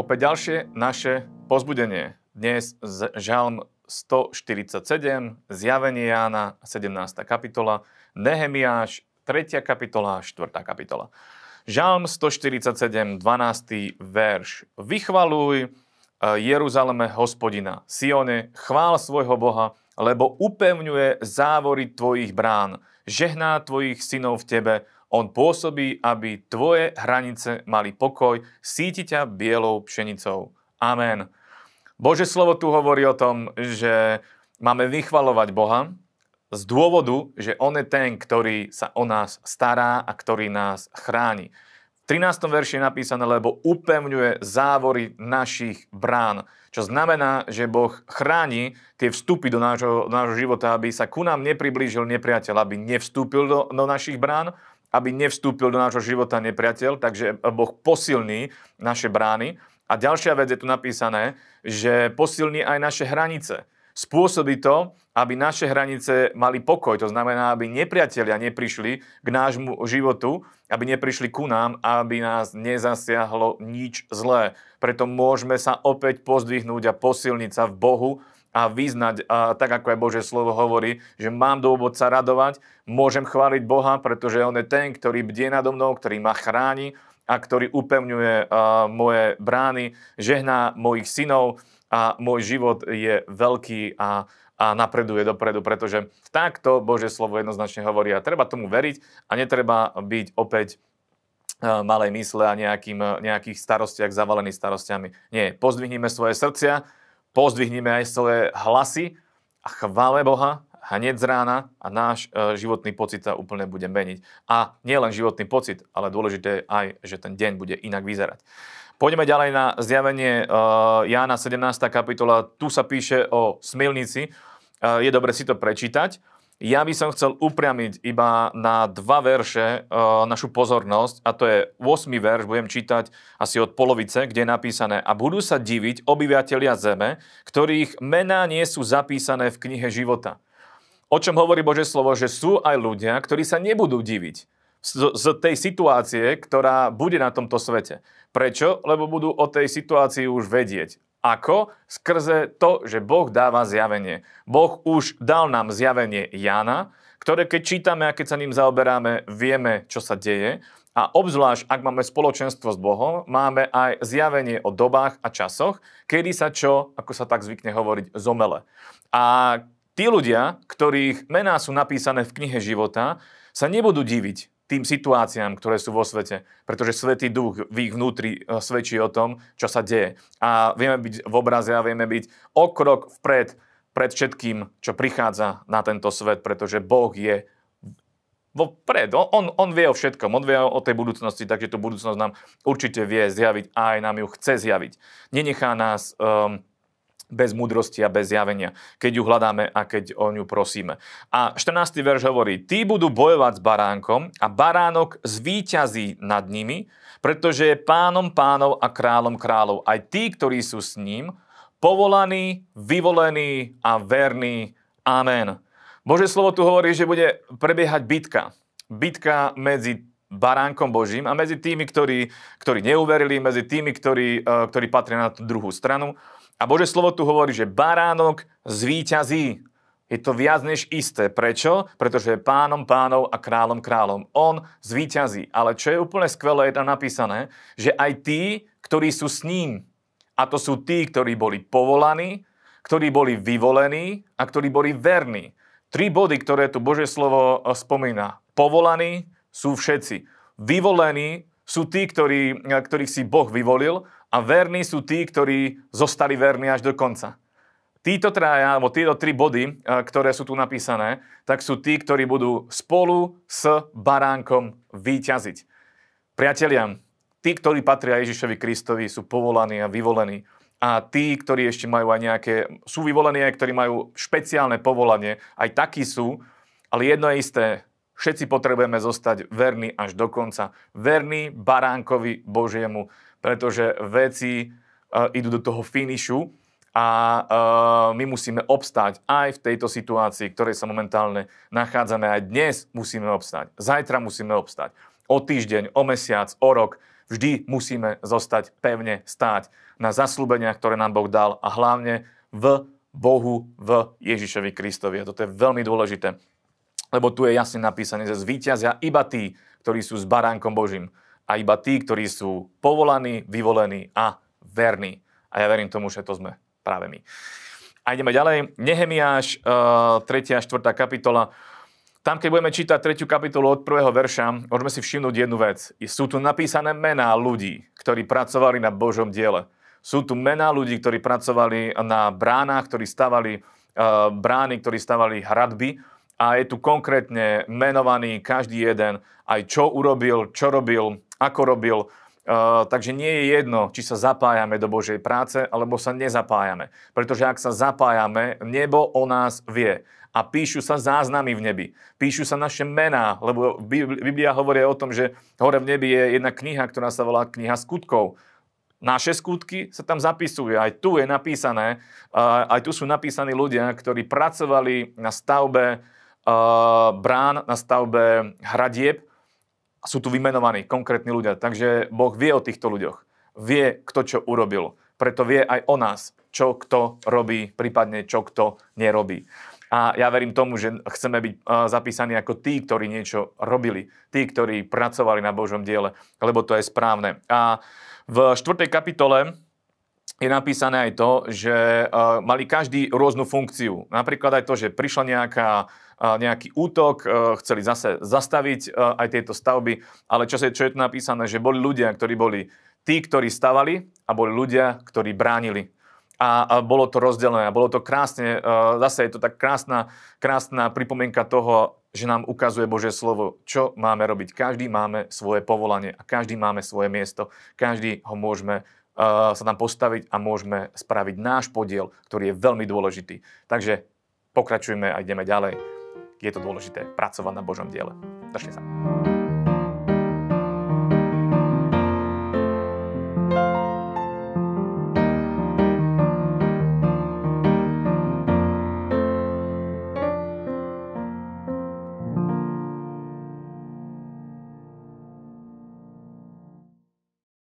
Opäť ďalšie naše pozbudenie. Dnes z Žalm 147, Zjavenie Jána, 17. kapitola, Nehemiáš, 3. kapitola, 4. kapitola. Žalm 147, 12. verš. Vychvaluj eh, Jeruzaleme hospodina, Sione, chvál svojho Boha, lebo upevňuje závory tvojich brán, žehná tvojich synov v tebe, on pôsobí, aby tvoje hranice mali pokoj, síti ťa bielou pšenicou. Amen. Bože slovo tu hovorí o tom, že máme vychvalovať Boha z dôvodu, že On je ten, ktorý sa o nás stará a ktorý nás chráni. V 13. verši je napísané, lebo upevňuje závory našich brán. Čo znamená, že Boh chráni tie vstupy do nášho, do nášho života, aby sa ku nám nepriblížil nepriateľ, aby nevstúpil do, do našich brán, aby nevstúpil do nášho života nepriateľ, takže Boh posilní naše brány. A ďalšia vec je tu napísané, že posilní aj naše hranice. Spôsobí to, aby naše hranice mali pokoj. To znamená, aby nepriatelia neprišli k nášmu životu, aby neprišli ku nám, aby nás nezasiahlo nič zlé. Preto môžeme sa opäť pozdvihnúť a posilniť sa v Bohu, a vyznať, a tak ako aj Bože slovo hovorí, že mám dôvod sa radovať, môžem chváliť Boha, pretože On je ten, ktorý bdie nado mnou, ktorý ma chráni a ktorý upevňuje uh, moje brány, žehná mojich synov a môj život je veľký a, a napreduje dopredu, pretože takto Bože slovo jednoznačne hovorí a treba tomu veriť a netreba byť opäť malej mysle a nejakým, nejakých starostiach zavalený starostiami. Nie, pozdvihnime svoje srdcia, pozdvihneme aj svoje hlasy a chvále Boha hneď z rána a náš e, životný pocit sa úplne bude meniť. A nie len životný pocit, ale dôležité je aj, že ten deň bude inak vyzerať. Poďme ďalej na zjavenie e, Jána 17. kapitola. Tu sa píše o smilnici. E, je dobre si to prečítať. Ja by som chcel upriamiť iba na dva verše e, našu pozornosť a to je 8. verš, budem čítať asi od polovice, kde je napísané a budú sa diviť obyvateľia zeme, ktorých mená nie sú zapísané v knihe života. O čom hovorí Bože slovo, že sú aj ľudia, ktorí sa nebudú diviť z, z tej situácie, ktorá bude na tomto svete. Prečo? Lebo budú o tej situácii už vedieť. Ako? Skrze to, že Boh dáva zjavenie. Boh už dal nám zjavenie Jana, ktoré keď čítame a keď sa ním zaoberáme, vieme, čo sa deje. A obzvlášť, ak máme spoločenstvo s Bohom, máme aj zjavenie o dobách a časoch, kedy sa čo, ako sa tak zvykne hovoriť, zomele. A tí ľudia, ktorých mená sú napísané v knihe života, sa nebudú diviť, tým situáciám, ktoré sú vo svete, pretože Svetý Duch v ich vnútri e, svedčí o tom, čo sa deje. A vieme byť v obraze a vieme byť o krok vpred pred všetkým, čo prichádza na tento svet, pretože Boh je vpred. On, on vie o všetkom, on vie o tej budúcnosti, takže tú budúcnosť nám určite vie zjaviť a aj nám ju chce zjaviť. Nenechá nás um, bez múdrosti a bez zjavenia, keď ju hľadáme a keď o ňu prosíme. A 14. verš hovorí, tí budú bojovať s baránkom a baránok zvíťazí nad nimi, pretože je pánom pánov a kráľom kráľov. Aj tí, ktorí sú s ním, povolaní, vyvolení a verní. Amen. Bože slovo tu hovorí, že bude prebiehať bitka. Bitka medzi baránkom Božím a medzi tými, ktorí, ktorí neuverili, medzi tými, ktorí, eh, ktorí patria na tú druhú stranu. A Bože slovo tu hovorí, že baránok zvíťazí. Je to viac než isté. Prečo? Pretože je pánom pánov a kráľom kráľom. On zvíťazí. Ale čo je úplne skvelé, je tam napísané, že aj tí, ktorí sú s ním, a to sú tí, ktorí boli povolaní, ktorí boli vyvolení a ktorí boli verní. Tri body, ktoré tu Bože slovo spomína. Povolaní sú všetci. Vyvolení sú tí, ktorí, eh, ktorých si Boh vyvolil a verní sú tí, ktorí zostali verní až do konca. Títo traja, alebo títo tri body, e, ktoré sú tu napísané, tak sú tí, ktorí budú spolu s baránkom výťaziť. Priatelia, tí, ktorí patria Ježišovi Kristovi, sú povolaní a vyvolení. A tí, ktorí ešte majú aj nejaké, sú vyvolení aj, ktorí majú špeciálne povolanie, aj takí sú, ale jedno je isté, všetci potrebujeme zostať verní až do konca. Verní baránkovi Božiemu pretože veci uh, idú do toho finišu a uh, my musíme obstáť aj v tejto situácii, ktorej sa momentálne nachádzame. Aj dnes musíme obstáť. Zajtra musíme obstáť. O týždeň, o mesiac, o rok. vždy musíme zostať pevne stáť na zaslúbeniach, ktoré nám Boh dal a hlavne v Bohu, v Ježišovi Kristovi. A toto je veľmi dôležité, lebo tu je jasne napísané, že zvíťazia iba tí, ktorí sú s baránkom Božím a iba tí, ktorí sú povolaní, vyvolení a verní. A ja verím tomu, že to sme práve my. A ideme ďalej. Nehemiáš, 3. a 4. kapitola. Tam, keď budeme čítať tretiu kapitolu od prvého verša, môžeme si všimnúť jednu vec. Sú tu napísané mená ľudí, ktorí pracovali na Božom diele. Sú tu mená ľudí, ktorí pracovali na bránach, ktorí stavali uh, brány, ktorí stavali hradby a je tu konkrétne menovaný každý jeden, aj čo urobil, čo robil, ako robil. Uh, takže nie je jedno, či sa zapájame do Božej práce, alebo sa nezapájame. Pretože ak sa zapájame, nebo o nás vie a píšu sa záznamy v nebi. Píšu sa naše mená, lebo Biblia hovorí o tom, že hore v nebi je jedna kniha, ktorá sa volá kniha skutkov. Naše skutky sa tam zapisujú. Aj tu je napísané, aj tu sú napísaní ľudia, ktorí pracovali na stavbe brán, na stavbe hradieb. Sú tu vymenovaní konkrétni ľudia. Takže Boh vie o týchto ľuďoch. Vie, kto čo urobil. Preto vie aj o nás, čo kto robí, prípadne čo kto nerobí. A ja verím tomu, že chceme byť zapísaní ako tí, ktorí niečo robili, tí, ktorí pracovali na Božom diele, lebo to je správne. A v 4. kapitole je napísané aj to, že mali každý rôznu funkciu. Napríklad aj to, že prišla nejaká, nejaký útok, chceli zase zastaviť aj tieto stavby, ale čo, je, čo je tu napísané, že boli ľudia, ktorí boli tí, ktorí stavali a boli ľudia, ktorí bránili a, a bolo to rozdelené a bolo to krásne, uh, zase je to tak krásna, krásna pripomienka toho, že nám ukazuje Božie slovo, čo máme robiť. Každý máme svoje povolanie a každý máme svoje miesto. Každý ho môžeme uh, sa tam postaviť a môžeme spraviť náš podiel, ktorý je veľmi dôležitý. Takže pokračujeme a ideme ďalej. Je to dôležité pracovať na Božom diele. Držte sa.